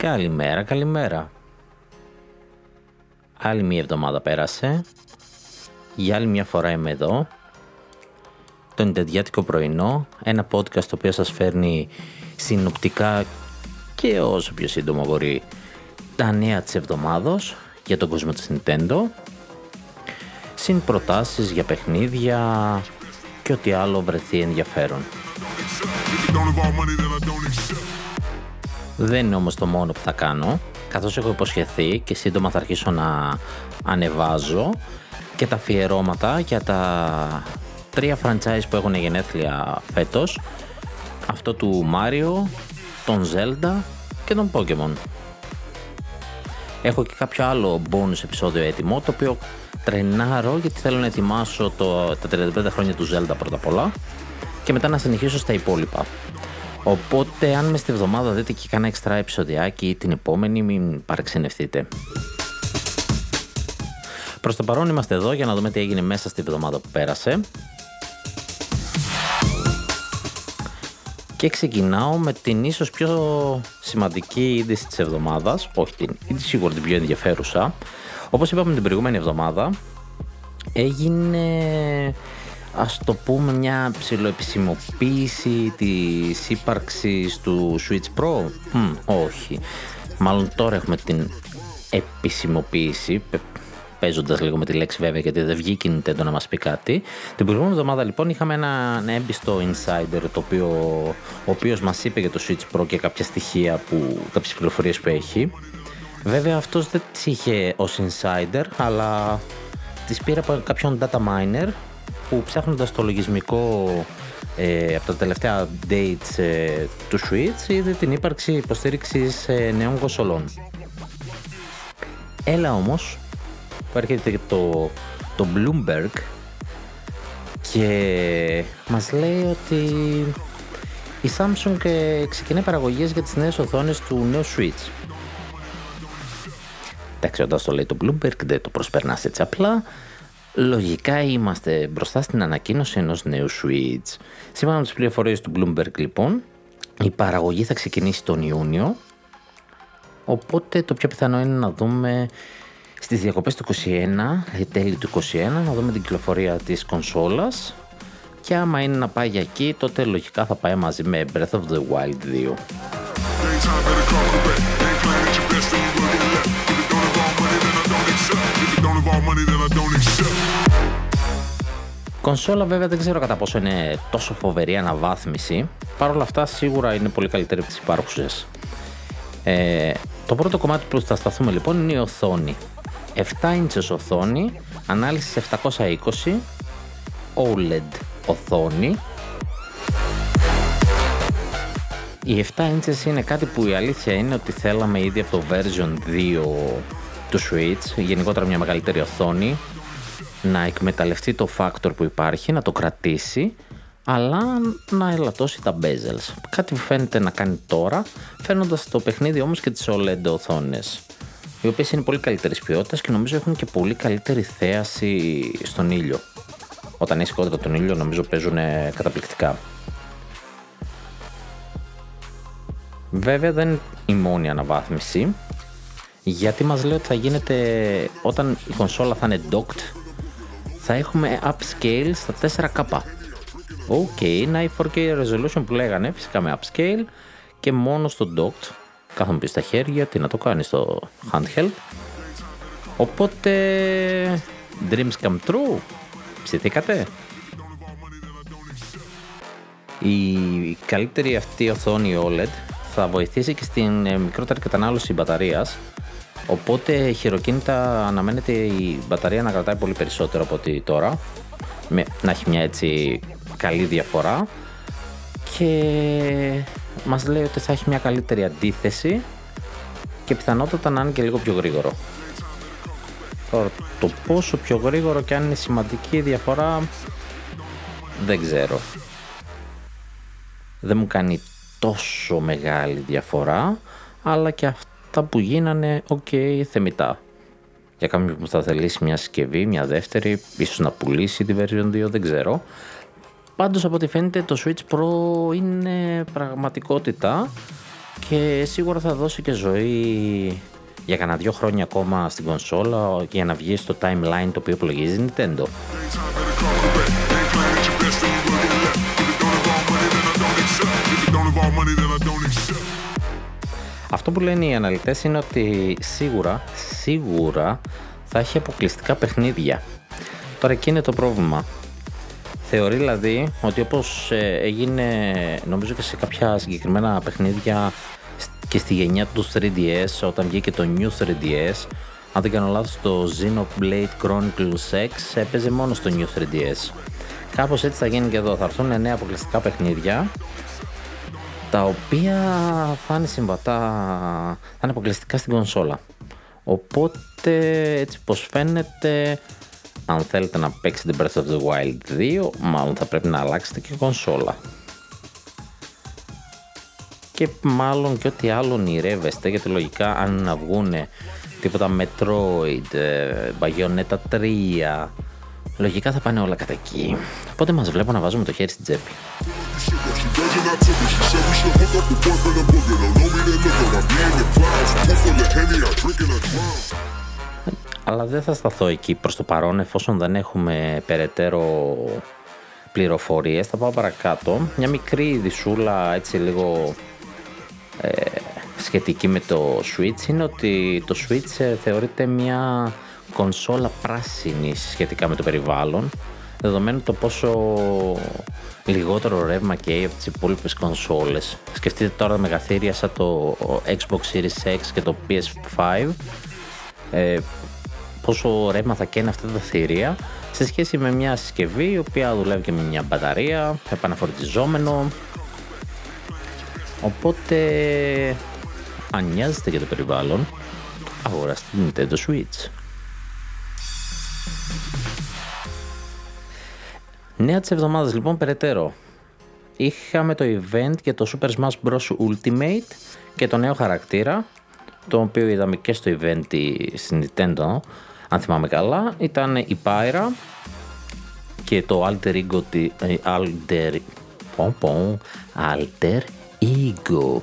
Καλημέρα, καλημέρα. Άλλη μία εβδομάδα πέρασε. Για άλλη μια φορά είμαι εδώ. Το Ιντεντιάτικο πρωινό. Ένα podcast το οποίο σας φέρνει συνοπτικά και όσο πιο σύντομα μπορεί τα νέα της εβδομάδος για τον κόσμο της Nintendo. Συν προτάσεις για παιχνίδια και ό,τι άλλο βρεθεί ενδιαφέρον. Δεν είναι όμως το μόνο που θα κάνω, καθώς έχω υποσχεθεί και σύντομα θα αρχίσω να ανεβάζω και τα αφιερώματα για τα τρία franchise που έχουν γενέθλια φέτος. Αυτό του Mario, τον Zelda και τον Pokemon. Έχω και κάποιο άλλο bonus επεισόδιο έτοιμο, το οποίο τρενάρω γιατί θέλω να ετοιμάσω το, τα 35 χρόνια του Zelda πρώτα απ' όλα και μετά να συνεχίσω στα υπόλοιπα. Οπότε αν μες στη εβδομάδα δείτε και κανένα εξτρά επεισοδιάκι ή την επόμενη μην παρεξενευτείτε. Προς το παρόν είμαστε εδώ για να δούμε τι έγινε μέσα στη εβδομάδα που πέρασε. Και ξεκινάω με την ίσως πιο σημαντική είδηση της εβδομάδας, όχι την είδηση σίγουρα την πιο ενδιαφέρουσα. Όπως είπαμε την προηγούμενη εβδομάδα, έγινε ας το πούμε μια ψηλοεπισημοποίηση της ύπαρξης του Switch Pro; όχι. Μάλλον τώρα έχουμε την επισημοποίηση, παίζοντας λίγο με τη λέξη βέβαια, γιατί δεν βγήκε η Nintendo να μας πει κάτι. Την προηγούμενη εβδομάδα λοιπόν είχαμε ένα έμπιστο insider, το οποίο, ο οποίος μας είπε για το Switch Pro και κάποια στοιχεία, που, κάποιες πληροφορίες που έχει. Βέβαια αυτός δεν τις είχε ως insider, αλλά τις πήρε από κάποιον data miner που ψάχνοντας το λογισμικό ε, από τα τελευταία updates ε, του Switch είδε την ύπαρξη υποστήριξης ε, νέων κονσολών. Έλα όμως που έρχεται το, το Bloomberg και μας λέει ότι η Samsung ε, ξεκινάει παραγωγές για τις νέες οθόνες του νέου Switch. Εντάξει, όταν το λέει το Bloomberg δεν το προσπερνάς έτσι απλά. Λογικά είμαστε μπροστά στην ανακοίνωση ενός νέου Switch. Σύμφωνα με τις πληροφορίες του Bloomberg λοιπόν, η παραγωγή θα ξεκινήσει τον Ιούνιο, οπότε το πιο πιθανό είναι να δούμε στις διακοπές του 21, δηλαδή τέλη του 21, να δούμε την κυκλοφορία της κονσόλας και άμα είναι να πάει για εκεί, τότε λογικά θα πάει μαζί με Breath of the Wild 2. Κονσόλα βέβαια δεν ξέρω κατά πόσο είναι τόσο φοβερή αναβάθμιση. Παρ' όλα αυτά σίγουρα είναι πολύ καλύτερη από τις υπάρχουσες. Ε, το πρώτο κομμάτι που θα σταθούμε λοιπόν είναι η οθόνη. 7 inches οθόνη, ανάλυση 720, OLED οθόνη. Οι 7 inches είναι κάτι που η αλήθεια είναι ότι θέλαμε ήδη από το version 2 του Switch, γενικότερα μια μεγαλύτερη οθόνη, να εκμεταλλευτεί το factor που υπάρχει, να το κρατήσει, αλλά να ελαττώσει τα bezels. Κάτι που φαίνεται να κάνει τώρα, φαίνοντας το παιχνίδι όμως και τις OLED οθόνες οι οποίες είναι πολύ καλύτερης ποιότητας και νομίζω έχουν και πολύ καλύτερη θέαση στον ήλιο. Όταν έχει κόντρα τον ήλιο, νομίζω παίζουν καταπληκτικά. Βέβαια δεν είναι η μόνη αναβάθμιση γιατί μας λέει ότι θα γίνεται όταν η κονσόλα θα είναι docked θα έχουμε upscale στα 4K. OK, okay, να η 4K resolution που λέγανε φυσικά με upscale και μόνο στο docked και όχι στα χέρια, τι να το κάνεις στο handheld. Οπότε, dreams come true, ψηθήκατε; Η καλύτερη αυτή οθόνη OLED θα βοηθήσει και στην ε, μικρότερη κατανάλωση μπαταρίας οπότε χειροκίνητα αναμένεται η μπαταρία να κρατάει πολύ περισσότερο από ότι τώρα με, να έχει μια έτσι καλή διαφορά και μας λέει ότι θα έχει μια καλύτερη αντίθεση και πιθανότατα να είναι και λίγο πιο γρήγορο. Τώρα το πόσο πιο γρήγορο και αν είναι σημαντική η διαφορά δεν ξέρω. Δεν μου κάνει τόσο μεγάλη διαφορά αλλά και αυτά που γίνανε OK okay, θεμιτά. Για κάποιον που θα θελήσει μια συσκευή, μια δεύτερη, ίσως να πουλήσει τη version 2, δεν ξέρω. Πάντως από ό,τι φαίνεται το Switch Pro είναι πραγματικότητα και σίγουρα θα δώσει και ζωή για κανένα δύο χρόνια ακόμα στην κονσόλα για να βγει στο timeline το οποίο υπολογίζει Nintendo. Αυτό που λένε οι αναλυτές είναι ότι σίγουρα, σίγουρα θα έχει αποκλειστικά παιχνίδια. Τώρα εκεί είναι το πρόβλημα. Θεωρεί δηλαδή ότι όπως ε, έγινε νομίζω και σε κάποια συγκεκριμένα παιχνίδια και στη γενιά του 3DS όταν βγήκε το New 3DS αν δεν κάνω λάθος το Xenoblade Chronicles X έπαιζε μόνο στο New 3DS κάπως έτσι θα γίνει και εδώ θα έρθουν νέα αποκλειστικά παιχνίδια τα οποία θα είναι συμβατά θα είναι αποκλειστικά στην κονσόλα. Οπότε έτσι πως φαίνεται αν θέλετε να παίξετε Breath of the Wild 2 μάλλον θα πρέπει να αλλάξετε και κονσόλα. Και μάλλον και ό,τι άλλο ονειρεύεστε γιατί λογικά αν να βγουν τίποτα Metroid, ε, Bayonetta 3 λογικά θα πάνε όλα κατά εκεί. Οπότε μας βλέπω να βάζουμε το χέρι στην τσέπη. Αλλά δεν θα σταθώ εκεί προς το παρόν εφόσον δεν έχουμε περαιτέρω πληροφορίες. Θα πάω παρακάτω. Μια μικρή δισούλα έτσι λίγο ε, σχετική με το Switch είναι ότι το Switch ε, θεωρείται μια κονσόλα πράσινη σχετικά με το περιβάλλον δεδομένου το πόσο λιγότερο ρεύμα καίει από τις υπόλοιπες κονσόλες. Σκεφτείτε τώρα μεγαθύρια σαν το Xbox Series X και το PS5 ε, πόσο ρεύμα θα καίνε αυτά τα θηρία σε σχέση με μια συσκευή η οποία δουλεύει και με μια μπαταρία, επαναφορτιζόμενο Οπότε, αν νοιάζεστε για το περιβάλλον, αγοράστε την Nintendo Switch. Νέα της εβδομάδας λοιπόν περαιτέρω. Είχαμε το event για το Super Smash Bros. Ultimate και το νέο χαρακτήρα, το οποίο είδαμε και στο event στην Nintendo, αν θυμάμαι καλά. Ήταν η Pyra και το Alter Ego, ε, Alter, Alter Ego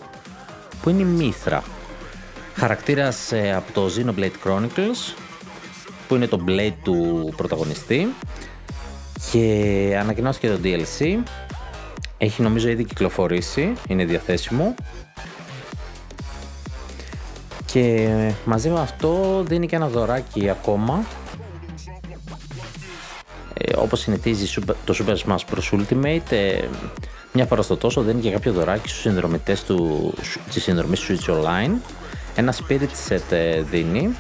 που είναι η Μύθρα χαρακτήρας ε, από το Xenoblade Chronicles που είναι το Blade του πρωταγωνιστή και ανακοινώθηκε το DLC έχει νομίζω ήδη κυκλοφορήσει είναι διαθέσιμο και μαζί με αυτό δίνει και ένα δωράκι ακόμα ε, όπως συνηθίζει το Super Smash Bros. Ultimate ε, μια φορά στο τόσο δίνει και κάποιο δωράκι στους συνδρομητές του, της συνδρομής Switch Online. Ένα Spirit Set ε, δίνει.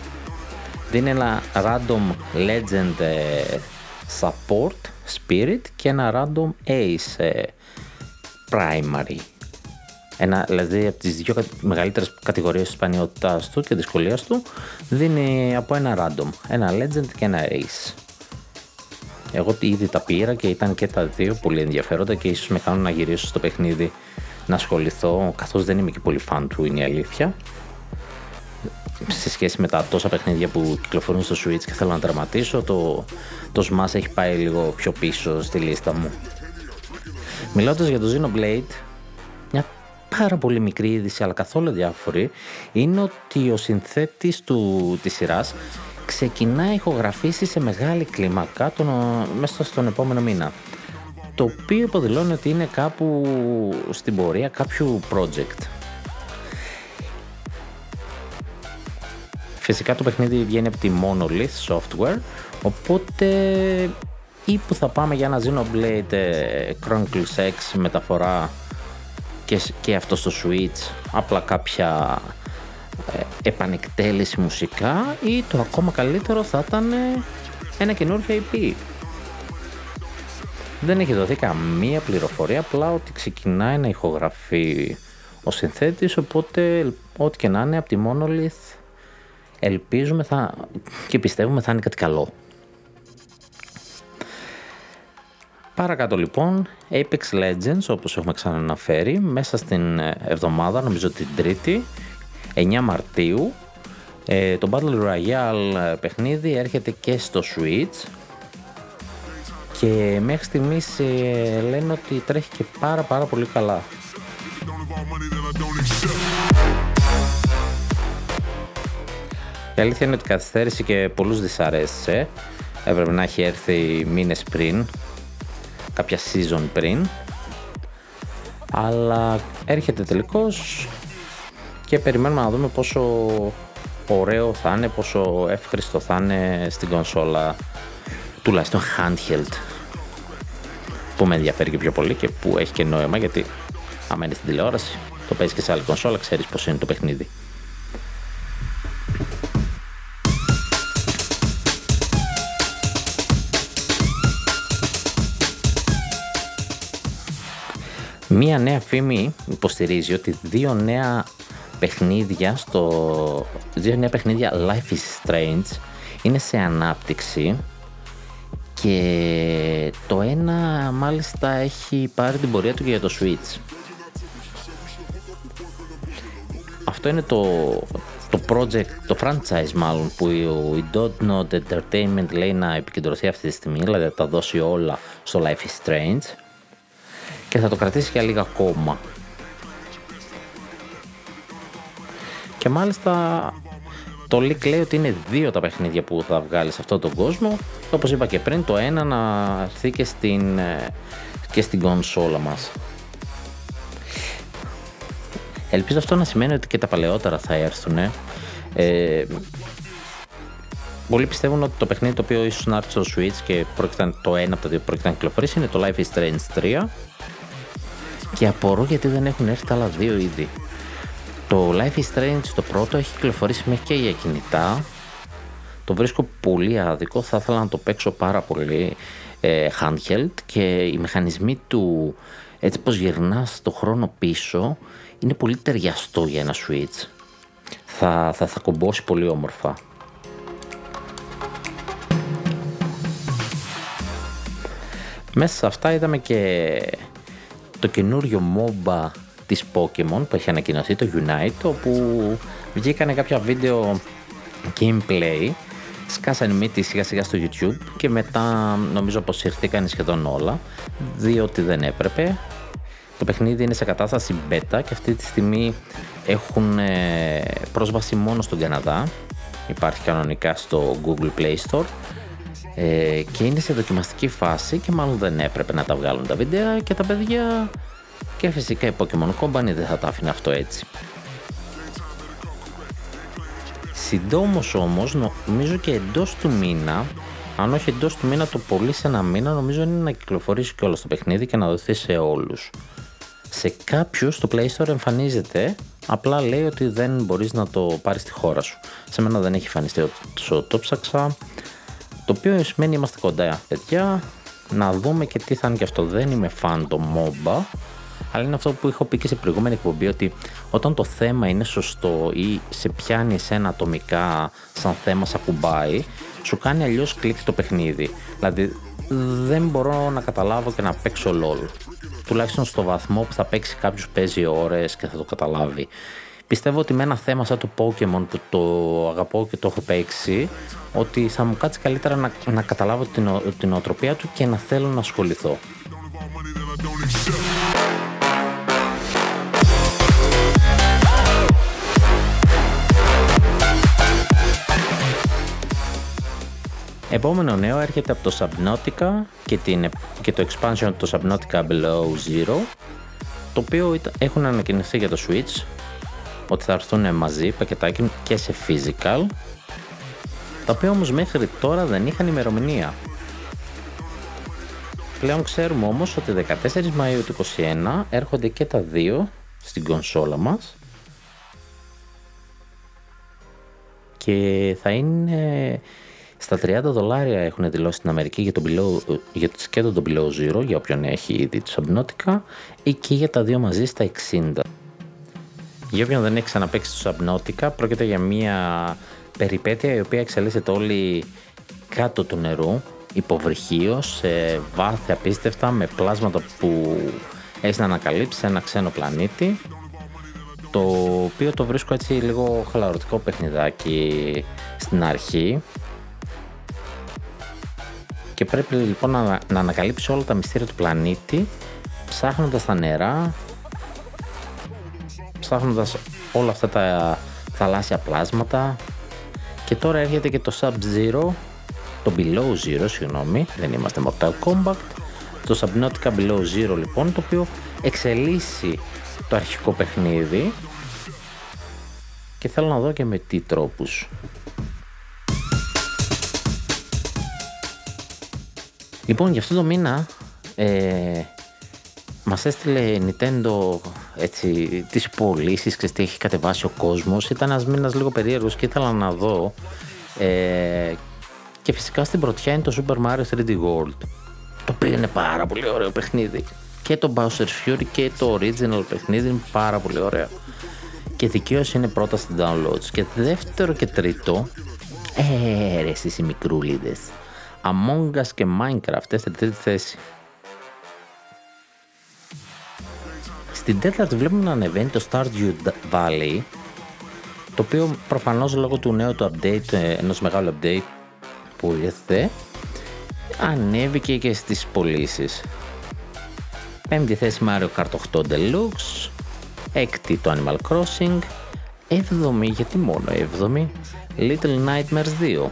Δίνει ένα Random Legend ε, Support Spirit και ένα Random Ace ε, Primary. Ένα, δηλαδή από τις δύο μεγαλύτερες κατηγορίες της του και δυσκολίας του δίνει από ένα random, ένα legend και ένα ace. Εγώ ήδη τα πήρα και ήταν και τα δύο πολύ ενδιαφέροντα και ίσως με κάνουν να γυρίσω στο παιχνίδι να ασχοληθώ καθώς δεν είμαι και πολύ φαν του είναι η αλήθεια σε σχέση με τα τόσα παιχνίδια που κυκλοφορούν στο Switch και θέλω να δραματίσω το, το Smash έχει πάει λίγο πιο πίσω στη λίστα μου Μιλώντας για το Xenoblade μια πάρα πολύ μικρή είδηση αλλά καθόλου διάφορη είναι ότι ο συνθέτης του, της σειράς ξεκινά ηχογραφήσει σε μεγάλη κλίμακα τον, μέσα στον επόμενο μήνα. Το οποίο υποδηλώνει ότι είναι κάπου στην πορεία κάποιου project. Φυσικά το παιχνίδι βγαίνει από τη Monolith Software, οπότε ή που θα πάμε για ένα Xenoblade ε, Chronicles X μεταφορά και, και αυτό στο Switch, απλά κάποια ε, επανεκτέλεση μουσικά ή το ακόμα καλύτερο θα ήταν ένα καινούργιο IP. Δεν έχει δοθεί καμία πληροφορία, απλά ότι ξεκινάει να ηχογραφεί ο συνθέτης, οπότε ό,τι και να είναι από τη Monolith ελπίζουμε θα, και πιστεύουμε θα είναι κάτι καλό. Παρακάτω λοιπόν, Apex Legends όπως έχουμε ξαναναφέρει, μέσα στην εβδομάδα, νομίζω την τρίτη, 9 Μαρτίου. Ε, το Battle Royale παιχνίδι έρχεται και στο Switch και μέχρι στιγμής ε, λένε ότι τρέχει και πάρα πάρα πολύ καλά. Η αλήθεια είναι ότι καθυστέρησε και πολλούς δυσαρέστησε. Έπρεπε να έχει έρθει μήνες πριν, κάποια season πριν. Αλλά έρχεται τελικώς και περιμένουμε να δούμε πόσο ωραίο θα είναι, πόσο εύχριστο θα είναι στην κονσόλα τουλάχιστον handheld που με ενδιαφέρει και πιο πολύ και που έχει και νόημα γιατί άμα είναι στην τηλεόραση το παίζεις και σε άλλη κονσόλα ξέρεις πως είναι το παιχνίδι. Μία νέα φήμη υποστηρίζει ότι δύο νέα παιχνίδια στο... δύο νέα παιχνίδια Life is Strange είναι σε ανάπτυξη και το ένα μάλιστα έχει πάρει την πορεία του και για το Switch. Αυτό είναι το, το project, το franchise μάλλον που η Don't Not Entertainment λέει να επικεντρωθεί αυτή τη στιγμή, δηλαδή θα τα δώσει όλα στο Life is Strange και θα το κρατήσει για λίγα ακόμα. Και μάλιστα το leak λέει ότι είναι δύο τα παιχνίδια που θα βγάλει σε αυτόν τον κόσμο. Όπως είπα και πριν, το ένα να έρθει και στην, ε, και στην κονσόλα μας. Ελπίζω αυτό να σημαίνει ότι και τα παλαιότερα θα έρθουν. Ε, πολλοί πιστεύουν ότι το παιχνίδι το οποίο ίσως να έρθει στο Switch και το ένα από τα δύο πρόκειται να κυκλοφορήσει είναι το Life is Strange 3 και απορώ γιατί δεν έχουν έρθει τα άλλα δύο ήδη. Το Life is Strange το πρώτο έχει κυκλοφορήσει μέχρι και για κινητά. Το βρίσκω πολύ άδικο, θα ήθελα να το παίξω πάρα πολύ ε, handheld και οι μηχανισμοί του έτσι πως γυρνάς το χρόνο πίσω είναι πολύ ταιριαστό για ένα Switch. Θα, θα, θα κομπώσει πολύ όμορφα. Μέσα σε αυτά είδαμε και το καινούριο MOBA της Pokemon που έχει ανακοινωθεί, το Unite, όπου βγήκανε κάποια βίντεο gameplay, σκάσανε μύτη σιγά σιγά στο YouTube και μετά νομίζω αποσυρθήκαν σχεδόν όλα, διότι δεν έπρεπε. Το παιχνίδι είναι σε κατάσταση beta και αυτή τη στιγμή έχουν ε, πρόσβαση μόνο στον Καναδά. Υπάρχει κανονικά στο Google Play Store ε, και είναι σε δοκιμαστική φάση και μάλλον δεν έπρεπε να τα βγάλουν τα βίντεο και τα παιδιά και φυσικά η Pokemon Company δεν θα τα άφηνε αυτό έτσι. Συντόμως όμως νομίζω και εντός του μήνα αν όχι εντός του μήνα το πολύ σε ένα μήνα νομίζω είναι να κυκλοφορήσει και όλο το παιχνίδι και να δοθεί σε όλους. Σε κάποιους το Play Store εμφανίζεται απλά λέει ότι δεν μπορείς να το πάρεις στη χώρα σου. Σε μένα δεν έχει εμφανιστεί το ψάξα το οποίο σημαίνει είμαστε κοντά παιδιά να δούμε και τι θα είναι και αυτό. Δεν είμαι φαν το MOBA αλλά είναι αυτό που είχα πει και σε προηγούμενη εκπομπή ότι όταν το θέμα είναι σωστό ή σε πιάνει εσένα ατομικά σαν θέμα, σαν κουμπάει, σου κάνει αλλιώς κλικ το παιχνίδι. Δηλαδή δεν μπορώ να καταλάβω και να παίξω LOL. Τουλάχιστον στο βαθμό που θα παίξει κάποιος παίζει ώρες και θα το καταλάβει. Πιστεύω ότι με ένα θέμα σαν το Pokemon που το αγαπώ και το έχω παίξει, ότι θα μου κάτσει καλύτερα να, να καταλάβω την, την οτροπία του και να θέλω να ασχοληθώ. Επόμενο νέο έρχεται από το Subnautica και, την, και το expansion το Subnautica Below Zero το οποίο έχουν ανακοινωθεί για το Switch ότι θα έρθουν μαζί πακετάκι και σε physical τα οποία όμως μέχρι τώρα δεν είχαν ημερομηνία. Πλέον ξέρουμε όμως ότι 14 Μαΐου του 2021 έρχονται και τα δύο στην κονσόλα μας και θα είναι στα 30 δολάρια έχουν δηλώσει στην Αμερική για, το below, για το σκέτο το Below Zero, για όποιον έχει ήδη το Subnautica, ή και για τα δύο μαζί στα 60. Για όποιον δεν έχει ξαναπέξει το Subnautica, πρόκειται για μια περιπέτεια η οποία εξελίσσεται όλη κάτω του νερού, υποβρυχίω, σε βάθη απίστευτα, με πλάσματα που έχει να ανακαλύψει σε ένα ξένο πλανήτη, το οποίο το βρίσκω έτσι λίγο χαλαρωτικό παιχνιδάκι στην αρχή, και πρέπει λοιπόν να, να ανακαλύψει όλα τα μυστήρια του πλανήτη ψάχνοντας τα νερά ψάχνοντας όλα αυτά τα θαλάσσια πλάσματα. Και τώρα έρχεται και το Sub-Zero, το Below Zero, συγγνώμη, δεν είμαστε Mortal Kombat, το Subnautica Below Zero λοιπόν, το οποίο εξελίσσει το αρχικό παιχνίδι. Και θέλω να δω και με τι τρόπους. Λοιπόν, για αυτό το μήνα ε, μας έστειλε Nintendo έτσι, τις πωλήσεις και τι έχει κατεβάσει ο κόσμος. Ήταν ένας μήνας λίγο περίεργος και ήθελα να δω. Ε, και φυσικά στην πρωτιά είναι το Super Mario 3D World. Το οποίο είναι πάρα πολύ ωραίο παιχνίδι. Και το Bowser's Fury και το original παιχνίδι είναι πάρα πολύ ωραίο. Και δικαίως είναι πρώτα στην downloads. Και δεύτερο και τρίτο, ε, ρε εσείς οι μικρούλιδες. Among Us και Minecraft, στην τρίτη θέση. Στην τέταρτη βλέπουμε να ανεβαίνει το Stardew Valley, το οποίο προφανώς λόγω του νέου του update, ε, ενός μεγάλου update που ήρθε, ανέβηκε και στις πωλήσεις. Πέμπτη θέση Mario Kart 8 Deluxe, έκτη το Animal Crossing, έβδομη, γιατί μόνο έβδομη, Little Nightmares 2.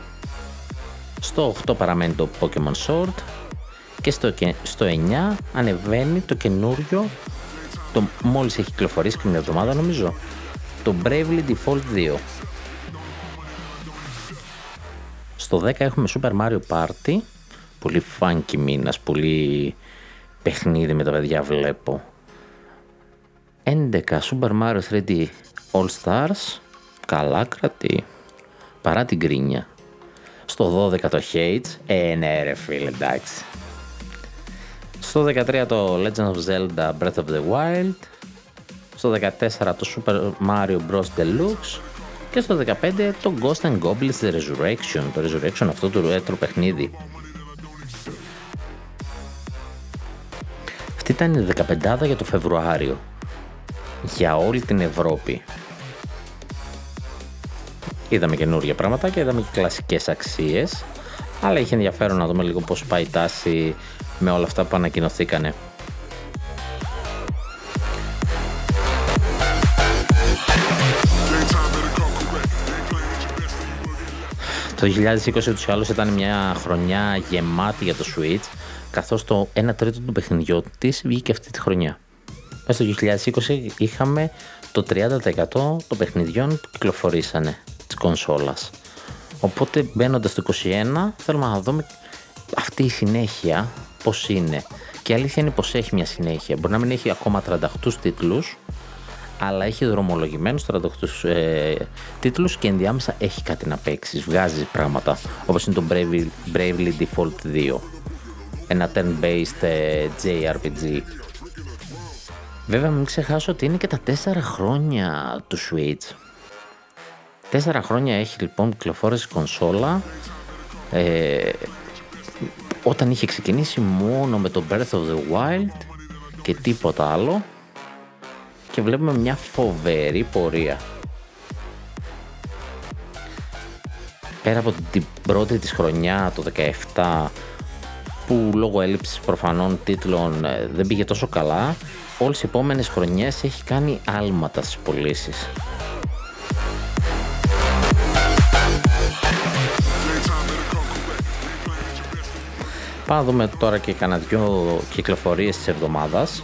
Στο 8 παραμένει το Pokemon Sword και στο, στο 9 ανεβαίνει το καινούριο, το μόλις έχει κυκλοφορήσει και μια εβδομάδα νομίζω, το Bravely Default 2. Στο 10 έχουμε Super Mario Party, πολύ funky μήνας, πολύ παιχνίδι με τα παιδιά βλέπω. 11 Super Mario 3D All Stars, καλά κρατή, παρά την κρίνια. Στο 12 το Hades, ε ναι ρε φίλε εντάξει. Στο 13 το Legend of Zelda Breath of the Wild. Στο 14 το Super Mario Bros. Deluxe. Και στο 15 το Ghost and Goblins Resurrection. Το Resurrection αυτό του retro παιχνίδι. Αυτή ήταν η 15 για το Φεβρουάριο. Για όλη την Ευρώπη. Είδαμε καινούργια πράγματα και είδαμε και κλασικές αξίες. Αλλά είχε ενδιαφέρον να δούμε λίγο πώς πάει η τάση με όλα αυτά που ανακοινωθήκανε. Το 2020 ούτως ή άλλως ήταν μια χρονιά γεμάτη για το Switch, καθώς το 1 τρίτο του παιχνιδιού της βγήκε αυτή τη χρονιά. Μέσα στο 2020 είχαμε το 30% των παιχνιδιών που κυκλοφορήσανε της κονσόλας. Οπότε μπαίνοντας το 21 θέλουμε να δούμε αυτή η συνέχεια πώς είναι. Και η αλήθεια είναι πως έχει μια συνέχεια. Μπορεί να μην έχει ακόμα 38 τίτλους, αλλά έχει δρομολογημένους 38 ε, τίτλους και ενδιάμεσα έχει κάτι να παίξει. Βγάζει πράγματα, όπως είναι το Bravely, Bravely Default 2. Ένα turn-based ε, JRPG. Βέβαια μην ξεχάσω ότι είναι και τα 4 χρόνια του Switch. Τέσσερα χρόνια έχει λοιπόν κυκλοφόρηση κονσόλα ε, όταν είχε ξεκινήσει μόνο με το Breath of the Wild και τίποτα άλλο και βλέπουμε μια φοβερή πορεία. Πέρα από την πρώτη της χρονιά το 17 που λόγω έλλειψης προφανών τίτλων ε, δεν πήγε τόσο καλά, όλες οι επόμενες χρονιές έχει κάνει άλματα στις πωλήσεις. Πάμε να δούμε τώρα και κανένα δυο κυκλοφορίες της εβδομάδας.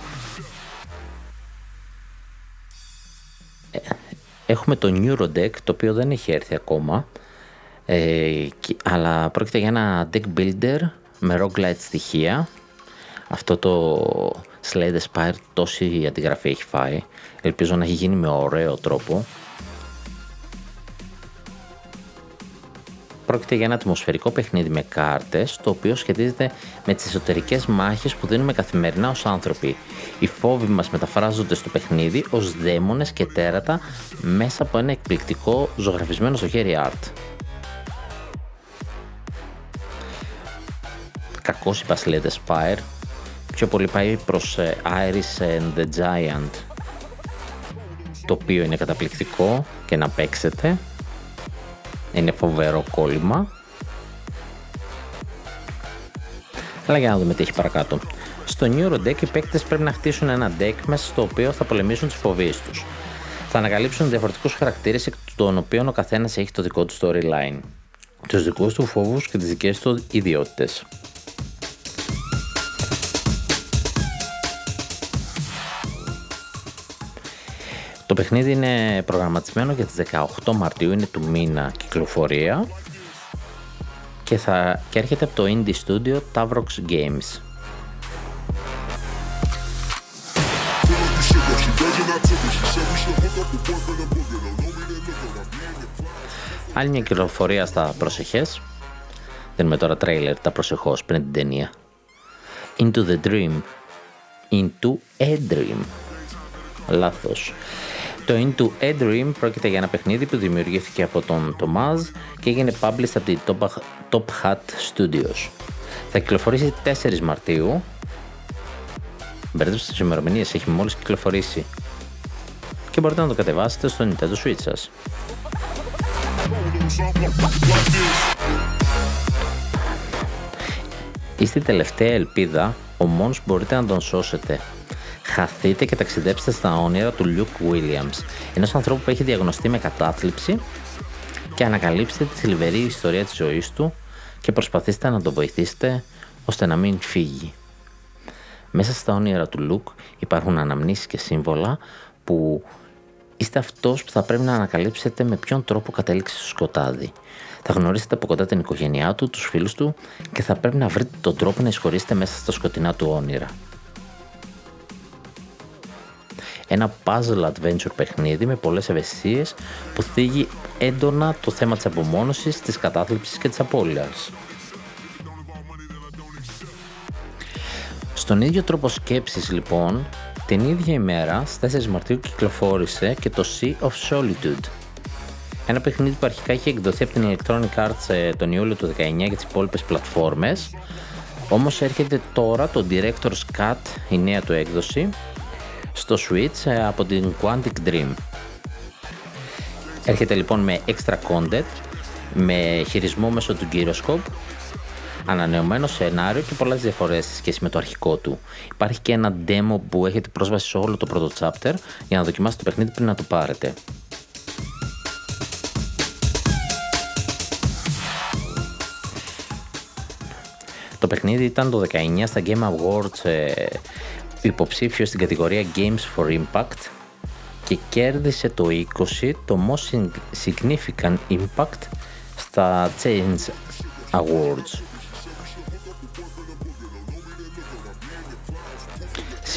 Ε, έχουμε το Neurodeck, το οποίο δεν έχει έρθει ακόμα, ε, αλλά πρόκειται για ένα deck builder με roguelite στοιχεία. Αυτό το Slay the Spire τόση αντιγραφή έχει φάει. Ελπίζω να έχει γίνει με ωραίο τρόπο. Πρόκειται για ένα ατμοσφαιρικό παιχνίδι με κάρτες, το οποίο σχετίζεται με τις εσωτερικές μάχες που δίνουμε καθημερινά ως άνθρωποι. Οι φόβοι μας μεταφράζονται στο παιχνίδι ως δαίμονες και τέρατα μέσα από ένα εκπληκτικό ζωγραφισμένο στο χέρι art. Κακός είπα Slay Spire, πιο πολύ πάει προς ε, Iris and the Giant, το οποίο είναι καταπληκτικό και να παίξετε είναι φοβερό κόλλημα. Αλλά για να δούμε τι έχει παρακάτω. Στο Neuro Deck οι παίκτες πρέπει να χτίσουν ένα deck μέσα στο οποίο θα πολεμήσουν τις φοβίες τους. θα ανακαλύψουν διαφορετικούς χαρακτήρες εκ των οποίων ο καθένας έχει το δικό του storyline, τους δικούς του φόβους και τις δικές του ιδιότητες. Το παιχνίδι είναι προγραμματισμένο για τις 18 Μαρτίου, είναι του μήνα κυκλοφορία και, θα, και έρχεται από το indie studio Tavrox Games. Άλλη μια κυκλοφορία στα προσεχές. Δεν είμαι τώρα τρέιλερ τα προσεχώς πριν την ταινία. Into the Dream. Into a Dream. Λάθος. Το Into a Dream πρόκειται για ένα παιχνίδι που δημιουργήθηκε από τον Tomaz και έγινε published από την Top Hat Studios. Θα κυκλοφορήσει 4 Μαρτίου. Μπερδεύστε τις ημερομηνίες, έχει μόλις κυκλοφορήσει. Και μπορείτε να το κατεβάσετε στο Nintendo Switch σας. Είστε η τελευταία ελπίδα, ο μόνος που μπορείτε να τον σώσετε. Χαθείτε και ταξιδέψτε στα όνειρα του Luke Williams, ενός ανθρώπου που έχει διαγνωστεί με κατάθλιψη και ανακαλύψτε τη θλιβερή ιστορία της ζωής του και προσπαθήστε να τον βοηθήσετε ώστε να μην φύγει. Μέσα στα όνειρα του Luke υπάρχουν αναμνήσεις και σύμβολα που είστε αυτός που θα πρέπει να ανακαλύψετε με ποιον τρόπο κατέληξε στο σκοτάδι. Θα γνωρίσετε από κοντά την οικογένειά του, τους φίλους του και θα πρέπει να βρείτε τον τρόπο να εισχωρήσετε μέσα στα σκοτεινά του όνειρα. Ένα puzzle adventure παιχνίδι με πολλές ευαισθησίες που θίγει έντονα το θέμα της απομόνωσης, της κατάθλιψης και της απώλειας. Στον ίδιο τρόπο σκέψης λοιπόν, την ίδια ημέρα, στις 4 Μαρτίου κυκλοφόρησε και το Sea of Solitude. Ένα παιχνίδι που αρχικά είχε εκδοθεί από την Electronic Arts ε, τον Ιούλιο του 19 για τις υπόλοιπες πλατφόρμες, όμως έρχεται τώρα το Director's Cut, η νέα του έκδοση, στο Switch ε, από την Quantic Dream. Έρχεται λοιπόν με extra content, με χειρισμό μέσω του Gyroscope, ανανεωμένο σενάριο και πολλές διαφορές σε σχέση με το αρχικό του. Υπάρχει και ένα demo που έχετε πρόσβαση σε όλο το πρώτο chapter για να δοκιμάσετε το παιχνίδι πριν να το πάρετε. Το παιχνίδι ήταν το 19 στα Game Awards ε, υποψήφιο στην κατηγορία Games for Impact και κέρδισε το 20 το Most Significant Impact στα Change Awards.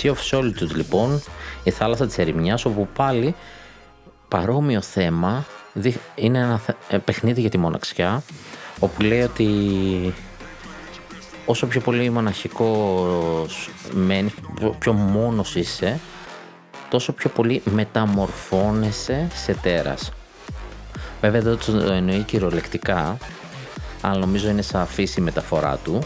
Sea of Solitude λοιπόν, η θάλασσα της ερημιάς όπου πάλι παρόμοιο θέμα είναι ένα ε, παιχνίδι για τη μοναξιά όπου λέει ότι όσο πιο πολύ μοναχικός μένεις, πιο μόνος είσαι, τόσο πιο πολύ μεταμορφώνεσαι σε τέρας. Βέβαια εδώ το εννοεί κυριολεκτικά, αλλά νομίζω είναι σαφής η μεταφορά του.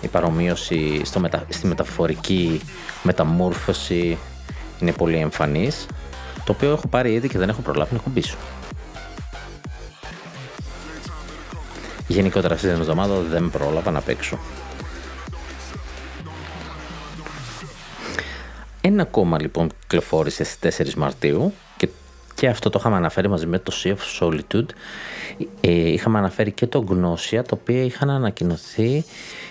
Η παρομοίωση στο μετα... στη μεταφορική μεταμόρφωση είναι πολύ εμφανής, το οποίο έχω πάρει ήδη και δεν έχω προλάβει να κουμπίσω. Γενικότερα αυτή την εβδομάδα δεν πρόλαβα να παίξω. Ένα ακόμα λοιπόν κυκλοφόρησε στις 4 Μαρτίου και, και αυτό το είχαμε αναφέρει μαζί με το Sea of Solitude. Ε, είχαμε αναφέρει και το Gnosia, το οποίο είχαν ανακοινωθεί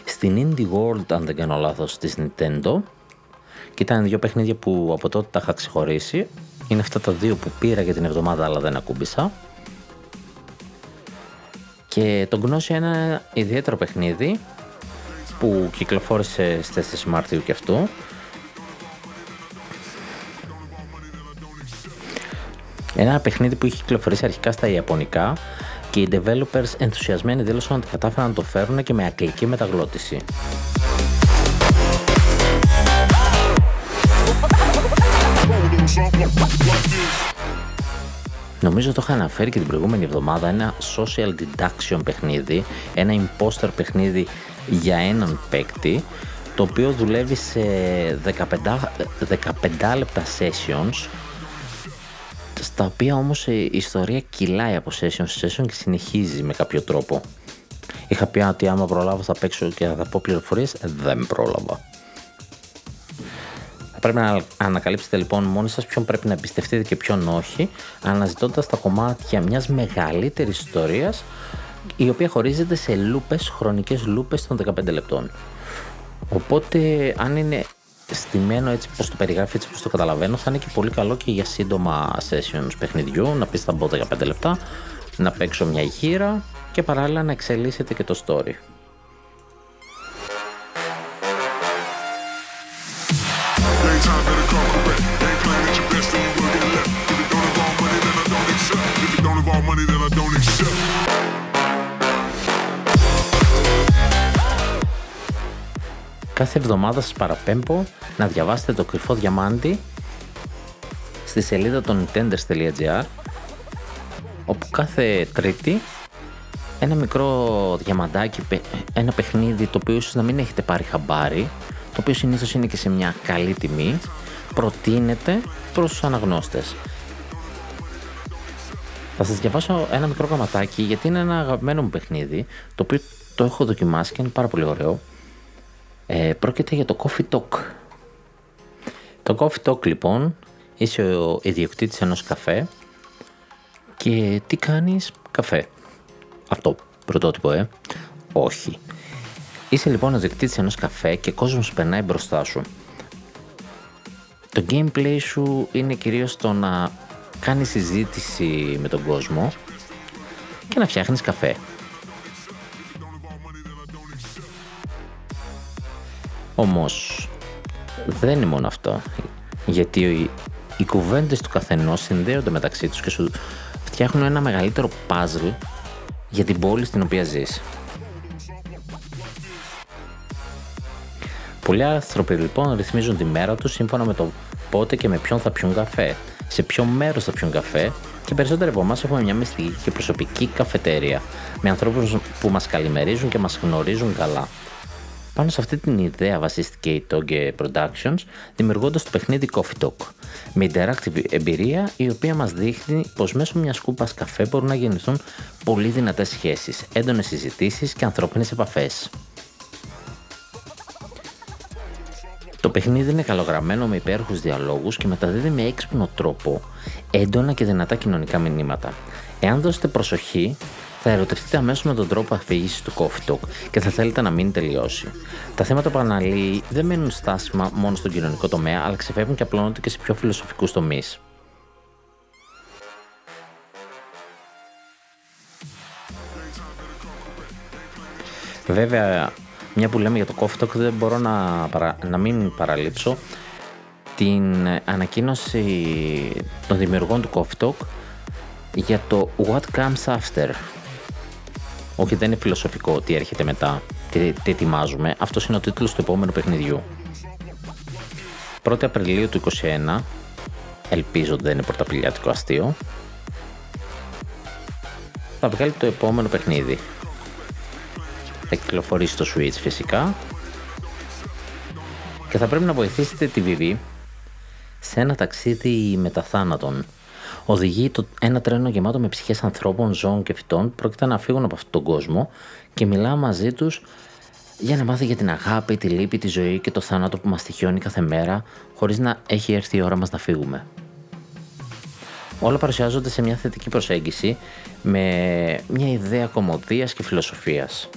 στην Indie World, αν δεν κάνω λάθος, της Nintendo. Και ήταν δύο παιχνίδια που από τότε τα είχα ξεχωρίσει. Είναι αυτά τα δύο που πήρα για την εβδομάδα αλλά δεν ακούμπησα. Και το Gnosia είναι ένα ιδιαίτερο παιχνίδι που κυκλοφόρησε στις 4 Μαρτίου και αυτό. Ένα παιχνίδι που είχε κυκλοφορήσει αρχικά στα Ιαπωνικά και οι developers ενθουσιασμένοι δήλωσαν ότι κατάφεραν να το φέρουν και με αγγλική μεταγλώτηση. Νομίζω το είχα αναφέρει και την προηγούμενη εβδομάδα ένα social deduction παιχνίδι, ένα imposter παιχνίδι για έναν παίκτη, το οποίο δουλεύει σε 15, 15 λεπτά sessions, στα οποία όμως η ιστορία κυλάει από session σε session και συνεχίζει με κάποιο τρόπο. Είχα πει ότι άμα προλάβω θα παίξω και θα πω πληροφορίες, δεν πρόλαβα. Πρέπει να ανακαλύψετε λοιπόν μόνοι σας ποιον πρέπει να εμπιστευτείτε και ποιον όχι, αναζητώντας τα κομμάτια μιας μεγαλύτερης ιστορίας, η οποία χωρίζεται σε λούπες, χρονικές λούπες των 15 λεπτών. Οπότε αν είναι στημένο έτσι πως το περιγράφει, έτσι πως το καταλαβαίνω, θα είναι και πολύ καλό και για σύντομα sessions παιχνιδιού, να πεις θα μπω 15 λεπτά, να παίξω μια γύρα και παράλληλα να εξελίσσεται και το story. Κάθε εβδομάδα σας παραπέμπω να διαβάσετε το κρυφό διαμάντι στη σελίδα των nintenders.gr όπου κάθε τρίτη ένα μικρό διαμαντάκι, ένα παιχνίδι το οποίο ίσως να μην έχετε πάρει χαμπάρι, το οποίο συνήθως είναι και σε μια καλή τιμή, προτείνεται προς τους αναγνώστες. Θα σας διαβάσω ένα μικρό γραμματάκι γιατί είναι ένα αγαπημένο μου παιχνίδι, το οποίο το έχω δοκιμάσει και είναι πάρα πολύ ωραίο. Ε, πρόκειται για το Coffee Talk. Το Coffee Talk λοιπόν είσαι ο ιδιοκτήτης ενός καφέ και τι κάνεις; Καφέ. Αυτό πρωτότυπο ε. Όχι. Είσαι λοιπόν ο ιδιοκτήτης ενός καφέ και κόσμος περνάει μπροστά σου. Το gameplay σου είναι κυρίως το να κάνεις συζήτηση με τον κόσμο και να φτιάχνεις καφέ. Όμως δεν είναι μόνο αυτό. Γιατί οι, οι κουβέντες του καθενός συνδέονται μεταξύ τους και σου φτιάχνουν ένα μεγαλύτερο puzzle για την πόλη στην οποία ζεις. Πολλοί άνθρωποι λοιπόν ρυθμίζουν τη μέρα τους σύμφωνα με το πότε και με ποιον θα πιούν καφέ, σε ποιο μέρος θα πιούν καφέ και περισσότεροι από εμάς έχουμε μια μυστική και προσωπική καφετέρια με ανθρώπους που μας καλημερίζουν και μας γνωρίζουν καλά. Πάνω σε αυτή την ιδέα βασίστηκε η Toge Productions, δημιουργώντας το παιχνίδι Coffee Talk, με interactive εμπειρία η οποία μας δείχνει πως μέσω μιας κούπας καφέ μπορούν να γεννηθούν πολύ δυνατές σχέσεις, έντονες συζητήσεις και ανθρώπινες επαφές. Το παιχνίδι είναι καλογραμμένο με υπέροχους διαλόγους και μεταδίδει με έξυπνο τρόπο έντονα και δυνατά κοινωνικά μηνύματα. Εάν δώσετε προσοχή, θα ερωτευτείτε αμέσως με τον τρόπο αφήγησης του Coffee Talk και θα θέλετε να μην τελειώσει. Τα θέματα που αναλύει δεν μένουν στάσιμα μόνο στον κοινωνικό τομέα, αλλά ξεφεύγουν και απλώνονται και σε πιο φιλοσοφικούς τομείς. Βέβαια, μια που λέμε για το Coffee Talk, δεν μπορώ να, να μην παραλείψω την ανακοίνωση των δημιουργών του Coffee Talk για το What Comes After όχι, δεν είναι φιλοσοφικό τι έρχεται μετά, τι, τι ετοιμάζουμε. Αυτός είναι ο τίτλος του επόμενου παιχνιδιού. 1η Απριλίου του 2021, ελπίζω ότι δεν είναι πρωταπηλιάτικο αστείο, θα βγάλει το επόμενο παιχνίδι. Θα κυκλοφορήσει στο Switch φυσικά και θα πρέπει να βοηθήσετε τη VV σε ένα ταξίδι μεταθάνατον οδηγεί το, ένα τρένο γεμάτο με ψυχές ανθρώπων, ζώων και φυτών, πρόκειται να φύγουν από αυτόν τον κόσμο και μιλά μαζί τους για να μάθει για την αγάπη, τη λύπη, τη ζωή και το θάνατο που μας τυχιώνει κάθε μέρα, χωρίς να έχει έρθει η ώρα μας να φύγουμε. Όλα παρουσιάζονται σε μια θετική προσέγγιση με μια ιδέα κομμωδίας και φιλοσοφίας.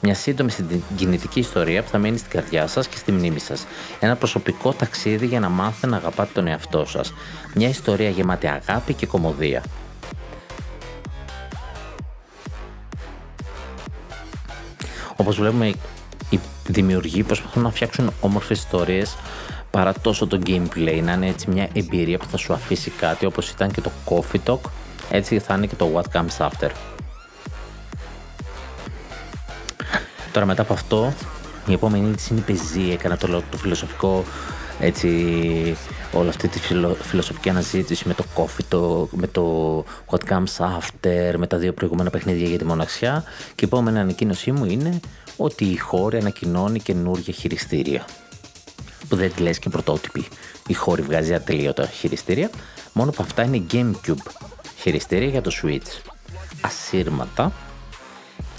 Μια σύντομη συγκινητική ιστορία που θα μείνει στην καρδιά σας και στη μνήμη σας. Ένα προσωπικό ταξίδι για να μάθετε να αγαπάτε τον εαυτό σας. Μια ιστορία γεμάτη αγάπη και κομμωδία. Όπως βλέπουμε οι δημιουργοί προσπαθούν να φτιάξουν όμορφες ιστορίες παρά τόσο το gameplay να είναι έτσι μια εμπειρία που θα σου αφήσει κάτι όπως ήταν και το Coffee Talk έτσι θα είναι και το What Comes After. Τώρα μετά από αυτό, η επόμενη είδηση είναι η πεζή. Έκανα το, το φιλοσοφικό, έτσι, όλη αυτή τη φιλο, φιλοσοφική αναζήτηση με το coffee, το, με το what comes after, με τα δύο προηγούμενα παιχνίδια για τη μοναξιά. Και η επόμενη ανακοίνωσή μου είναι ότι η χώρη ανακοινώνει καινούργια χειριστήρια. Που δεν τη λες και πρωτότυπη. Η χώρη βγάζει ατελείωτα χειριστήρια. Μόνο που αυτά είναι GameCube χειριστήρια για το Switch. Ασύρματα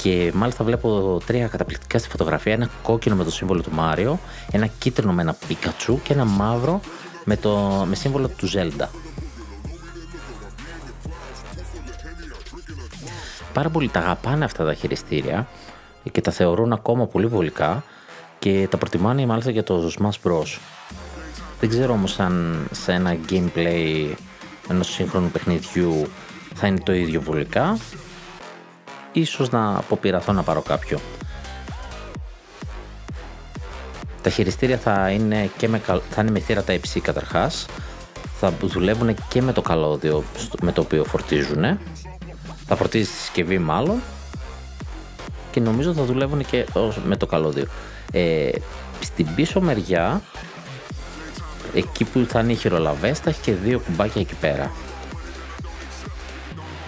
και μάλιστα βλέπω τρία καταπληκτικά στη φωτογραφία. Ένα κόκκινο με το σύμβολο του Μάριο, ένα κίτρινο με ένα Πίκατσου και ένα μαύρο με, το, με σύμβολο του Ζέλντα. Πάρα πολλοί τα αγαπάνε αυτά τα χειριστήρια και τα θεωρούν ακόμα πολύ βολικά και τα προτιμάνε μάλιστα για το Smash Bros. Δεν ξέρω όμως αν σε ένα gameplay ενός σύγχρονου παιχνιδιού θα είναι το ίδιο βολικά ίσως να αποπειραθώ να πάρω κάποιο. Τα χειριστήρια θα είναι, και με, θα είναι με θύρα τα υψί καταρχάς, θα δουλεύουν και με το καλώδιο με το οποίο φορτίζουν, θα φορτίζεις τη συσκευή μάλλον και νομίζω θα δουλεύουν και με το καλώδιο. Ε, στην πίσω μεριά, εκεί που θα είναι οι χειρολαβές, θα έχει και δύο κουμπάκια εκεί πέρα.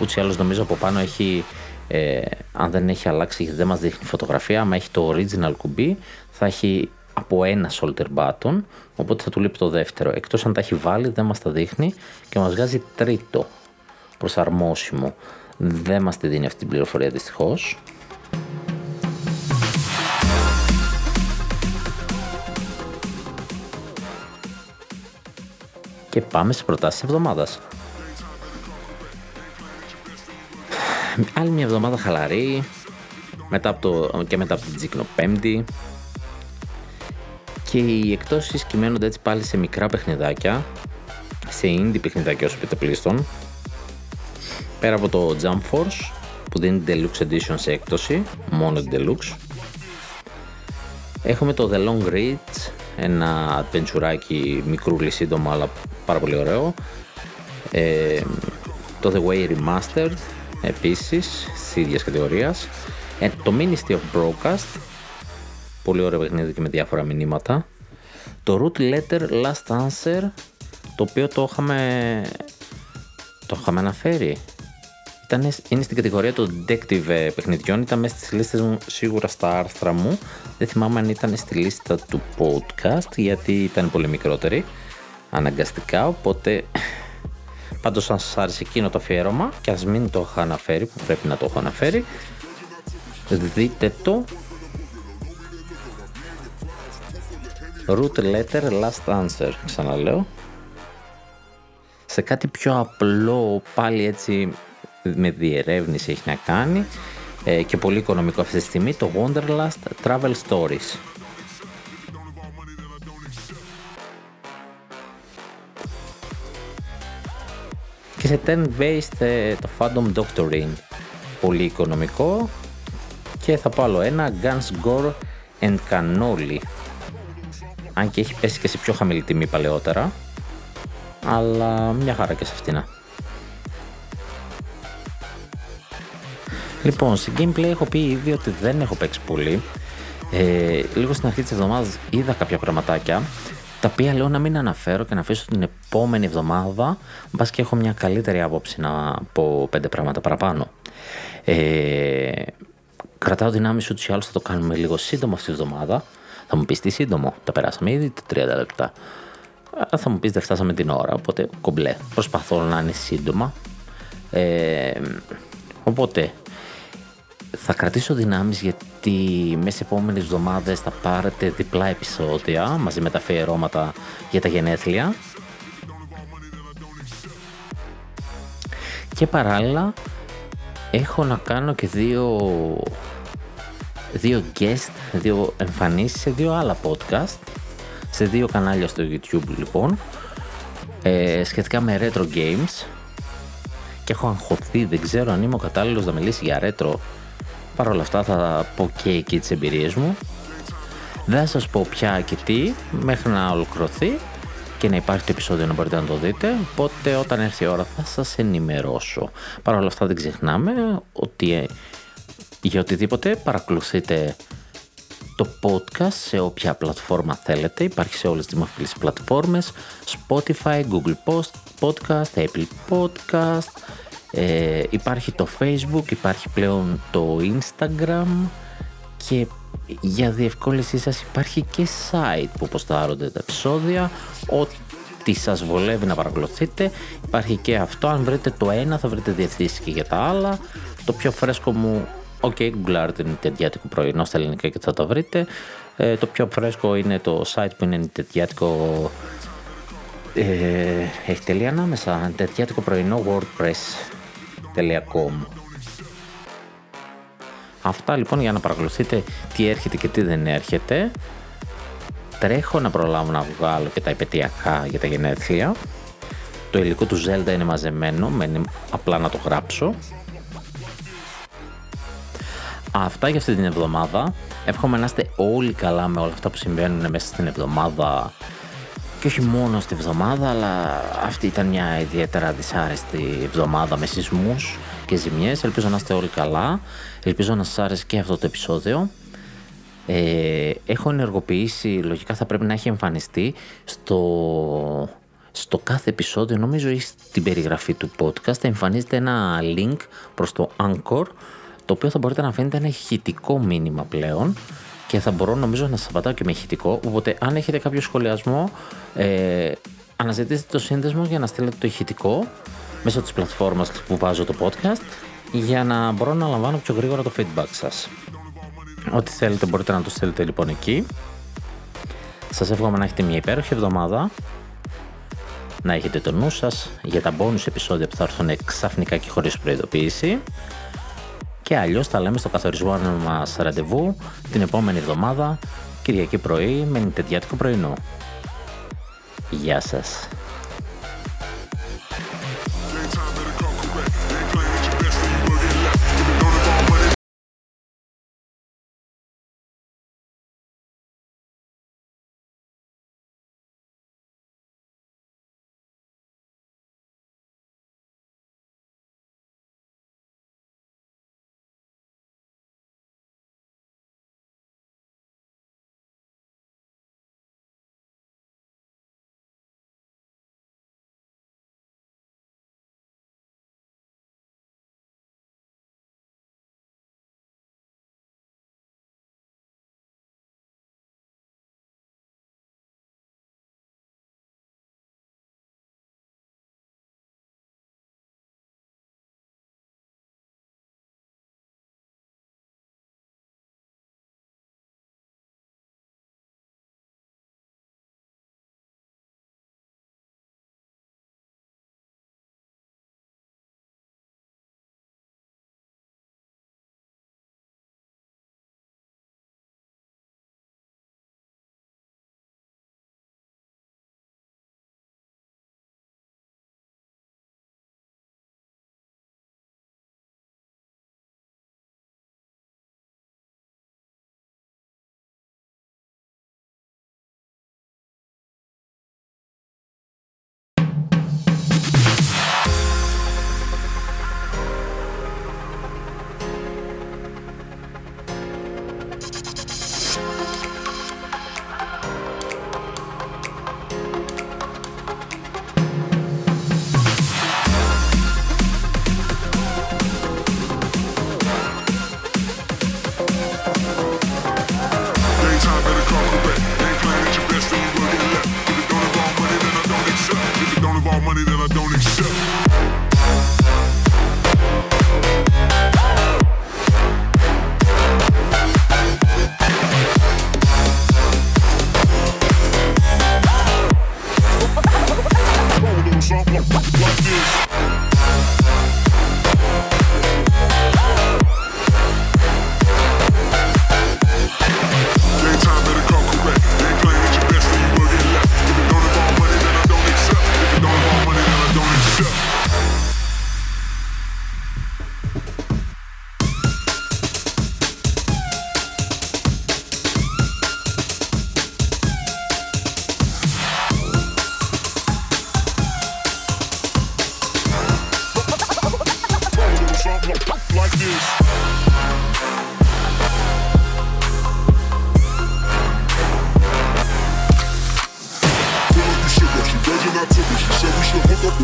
Ούτως ή άλλως νομίζω από πάνω έχει ε, αν δεν έχει αλλάξει, δεν μας δείχνει φωτογραφία, άμα έχει το original κουμπί θα έχει από ένα shoulder button, οπότε θα του λείπει το δεύτερο. Εκτός αν τα έχει βάλει δεν μας τα δείχνει και μας βγάζει τρίτο προσαρμόσιμο. Δεν μας τη δίνει αυτή την πληροφορία δυστυχώς. Και πάμε στις προτάσεις εβδομάδας. Άλλη μια εβδομάδα χαλαρή μετά από το, και μετά από την Τζίκνο Πέμπτη. Και οι εκτόσεις κυμαίνονται έτσι πάλι σε μικρά παιχνιδάκια σε indie παιχνιδάκια όσο πείτε πλήστον. Πέρα από το Jump Force που δίνει Deluxe Edition σε έκπτωση μόνο Deluxe. Έχουμε το The Long Reach ένα adventureάκι μικρούλι σύντομο αλλά πάρα πολύ ωραίο. Ε, το The Way Remastered επίσης της ίδιας κατηγορίας. Ε, το Ministry of Broadcast, πολύ ωραίο παιχνίδι και με διάφορα μηνύματα. Το Root Letter Last Answer, το οποίο το είχαμε, το είχαμε αναφέρει. Ήταν, είναι στην κατηγορία των detective ε, παιχνιδιών, ήταν μέσα στις λίστες μου σίγουρα στα άρθρα μου. Δεν θυμάμαι αν ήταν στη λίστα του podcast γιατί ήταν πολύ μικρότερη αναγκαστικά, οπότε Πάντως αν σας άρεσε εκείνο το αφιέρωμα και ας μην το έχω αναφέρει που πρέπει να το έχω αναφέρει δείτε το Root Letter Last Answer ξαναλέω. Σε κάτι πιο απλό πάλι έτσι με διερεύνηση έχει να κάνει ε, και πολύ οικονομικό αυτή τη στιγμή το Wonderlust Travel Stories και σε turn-based ε, το Phantom Doctrine πολύ οικονομικό. Και θα πάω άλλο ένα Guns Gore and Cannoli. Αν και έχει πέσει και σε πιο χαμηλή τιμή παλαιότερα. Αλλά μια χαρά και σε αυτήν Λοιπόν, σε gameplay έχω πει ήδη ότι δεν έχω παίξει πολύ. Ε, λίγο στην αρχή της εβδομάδας είδα κάποια πραγματάκια τα οποία λέω να μην αναφέρω και να αφήσω την επόμενη εβδομάδα μπας και έχω μια καλύτερη άποψη να πω πέντε πράγματα παραπάνω. Ε, κρατάω δυνάμεις ούτως ή άλλως θα το κάνουμε λίγο σύντομο αυτή τη εβδομάδα. Θα μου πεις τι σύντομο, τα περάσαμε ήδη τα 30 λεπτά. Θα μου πεις δεν φτάσαμε την ώρα, οπότε κομπλέ. Προσπαθώ να είναι σύντομα. Ε, οπότε θα κρατήσω δυνάμεις γιατί μέσα σε επόμενες εβδομάδες θα πάρετε διπλά επεισόδια μαζί με τα αφιερώματα για τα γενέθλια. Και παράλληλα έχω να κάνω και δύο δύο guest, δύο εμφανίσεις σε δύο άλλα podcast. Σε δύο κανάλια στο YouTube λοιπόν. Ε, σχετικά με retro games. Και έχω αγχωθεί, δεν ξέρω αν είμαι ο κατάλληλος να μιλήσει για retro Παρ' όλα αυτά θα πω και εκεί τις εμπειρίες μου. Δεν θα σας πω πια και τι μέχρι να ολοκληρωθεί και να υπάρχει το επεισόδιο να μπορείτε να το δείτε. Οπότε όταν έρθει η ώρα θα σας ενημερώσω. Παρ' όλα αυτά δεν ξεχνάμε ότι ε, για οτιδήποτε παρακολουθείτε το podcast σε όποια πλατφόρμα θέλετε. Υπάρχει σε όλες τις μαφιλές πλατφόρμες. Spotify, Google Podcast, Apple Podcast, ε, υπάρχει το facebook, υπάρχει πλέον το instagram και για διευκόλυνσή σας υπάρχει και site που αποστάρονται τα επεισόδια. Ό,τι σας βολεύει να παρακολουθείτε. Υπάρχει και αυτό. Αν βρείτε το ένα θα βρείτε διευθύνσεις και για τα άλλα. Το πιο φρέσκο μου Οκ, okay, γκουγκλάρετε νητεντιάτικο πρωινό στα ελληνικά και θα το βρείτε. Ε, το πιο φρέσκο είναι το site που είναι νητεντιάτικο ε, έχει τελεία ανάμεσα. Νητεντιάτικο πρωινό wordpress.com Αυτά λοιπόν για να παρακολουθείτε τι έρχεται και τι δεν έρχεται. Τρέχω να προλάβω να βγάλω και τα υπετειακά για τα γενέθλια. Το υλικό του Zelda είναι μαζεμένο, μένει απλά να το γράψω. Αυτά για αυτή την εβδομάδα. Εύχομαι να είστε όλοι καλά με όλα αυτά που συμβαίνουν μέσα στην εβδομάδα και όχι μόνο στη εβδομάδα, αλλά αυτή ήταν μια ιδιαίτερα δυσάρεστη εβδομάδα με σεισμούς και ζημιές. Ελπίζω να είστε όλοι καλά. Ελπίζω να σας άρεσε και αυτό το επεισόδιο. Ε, έχω ενεργοποιήσει, λογικά θα πρέπει να έχει εμφανιστεί στο, στο κάθε επεισόδιο, νομίζω ή στην περιγραφή του podcast, εμφανίζεται ένα link προς το Anchor, το οποίο θα μπορείτε να αφήνετε ένα ηχητικό μήνυμα πλέον και θα μπορώ νομίζω να σας απαντάω και με ηχητικό, οπότε αν έχετε κάποιο σχολιασμό, ε, αναζητήστε το σύνδεσμο για να στείλετε το ηχητικό μέσω της πλατφόρμας που βάζω το podcast για να μπορώ να λαμβάνω πιο γρήγορα το feedback σας. Ό,τι θέλετε μπορείτε να το στείλετε λοιπόν εκεί. Σας εύχομαι να έχετε μια υπέροχη εβδομάδα. Να έχετε το νου σας για τα bonus επεισόδια που θα έρθουν ξαφνικά και χωρίς προειδοποίηση. Και αλλιώς θα λέμε στο καθορισμό μας ραντεβού την επόμενη εβδομάδα, Κυριακή πρωί με νητεδιάτικο πρωινό. Γεια σας.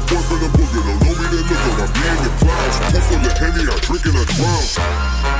Boyfriend and booger. Don't know me, they look on. I be in the clouds, pull full of Henny, I drink and I drown.